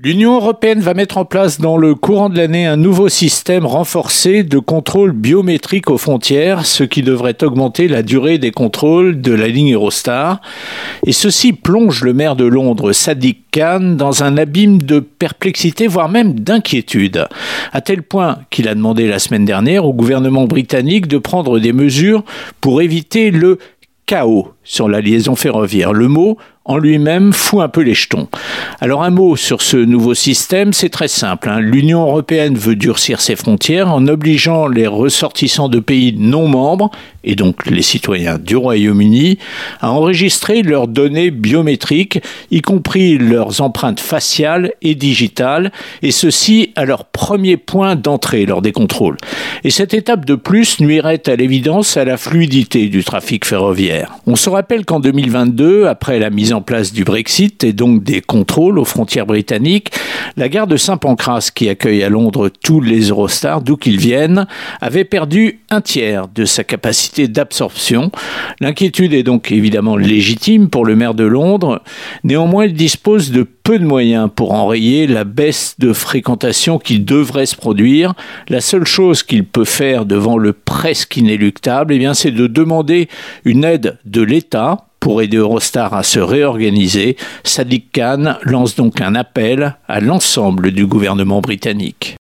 L'Union européenne va mettre en place dans le courant de l'année un nouveau système renforcé de contrôle biométrique aux frontières, ce qui devrait augmenter la durée des contrôles de la ligne Eurostar. Et ceci plonge le maire de Londres, Sadiq Khan, dans un abîme de perplexité, voire même d'inquiétude, à tel point qu'il a demandé la semaine dernière au gouvernement britannique de prendre des mesures pour éviter le chaos sur la liaison ferroviaire. Le mot en lui-même fout un peu les jetons. Alors un mot sur ce nouveau système, c'est très simple. Hein. L'Union européenne veut durcir ses frontières en obligeant les ressortissants de pays non membres, et donc les citoyens du Royaume-Uni, à enregistrer leurs données biométriques, y compris leurs empreintes faciales et digitales, et ceci à leur premier point d'entrée lors des contrôles. Et cette étape de plus nuirait à l'évidence à la fluidité du trafic ferroviaire. On se rappelle qu'en 2022, après la mise en place du Brexit et donc des contrôles aux frontières britanniques, la gare de Saint-Pancras, qui accueille à Londres tous les Eurostars, d'où qu'ils viennent, avait perdu un tiers de sa capacité d'absorption. L'inquiétude est donc évidemment légitime pour le maire de Londres. Néanmoins, il dispose de peu de moyens pour enrayer la baisse de fréquentation qui devrait se produire. La seule chose qu'il peut faire devant le presque inéluctable, eh c'est de demander une aide de pour aider Eurostar à se réorganiser, Sadiq Khan lance donc un appel à l'ensemble du gouvernement britannique.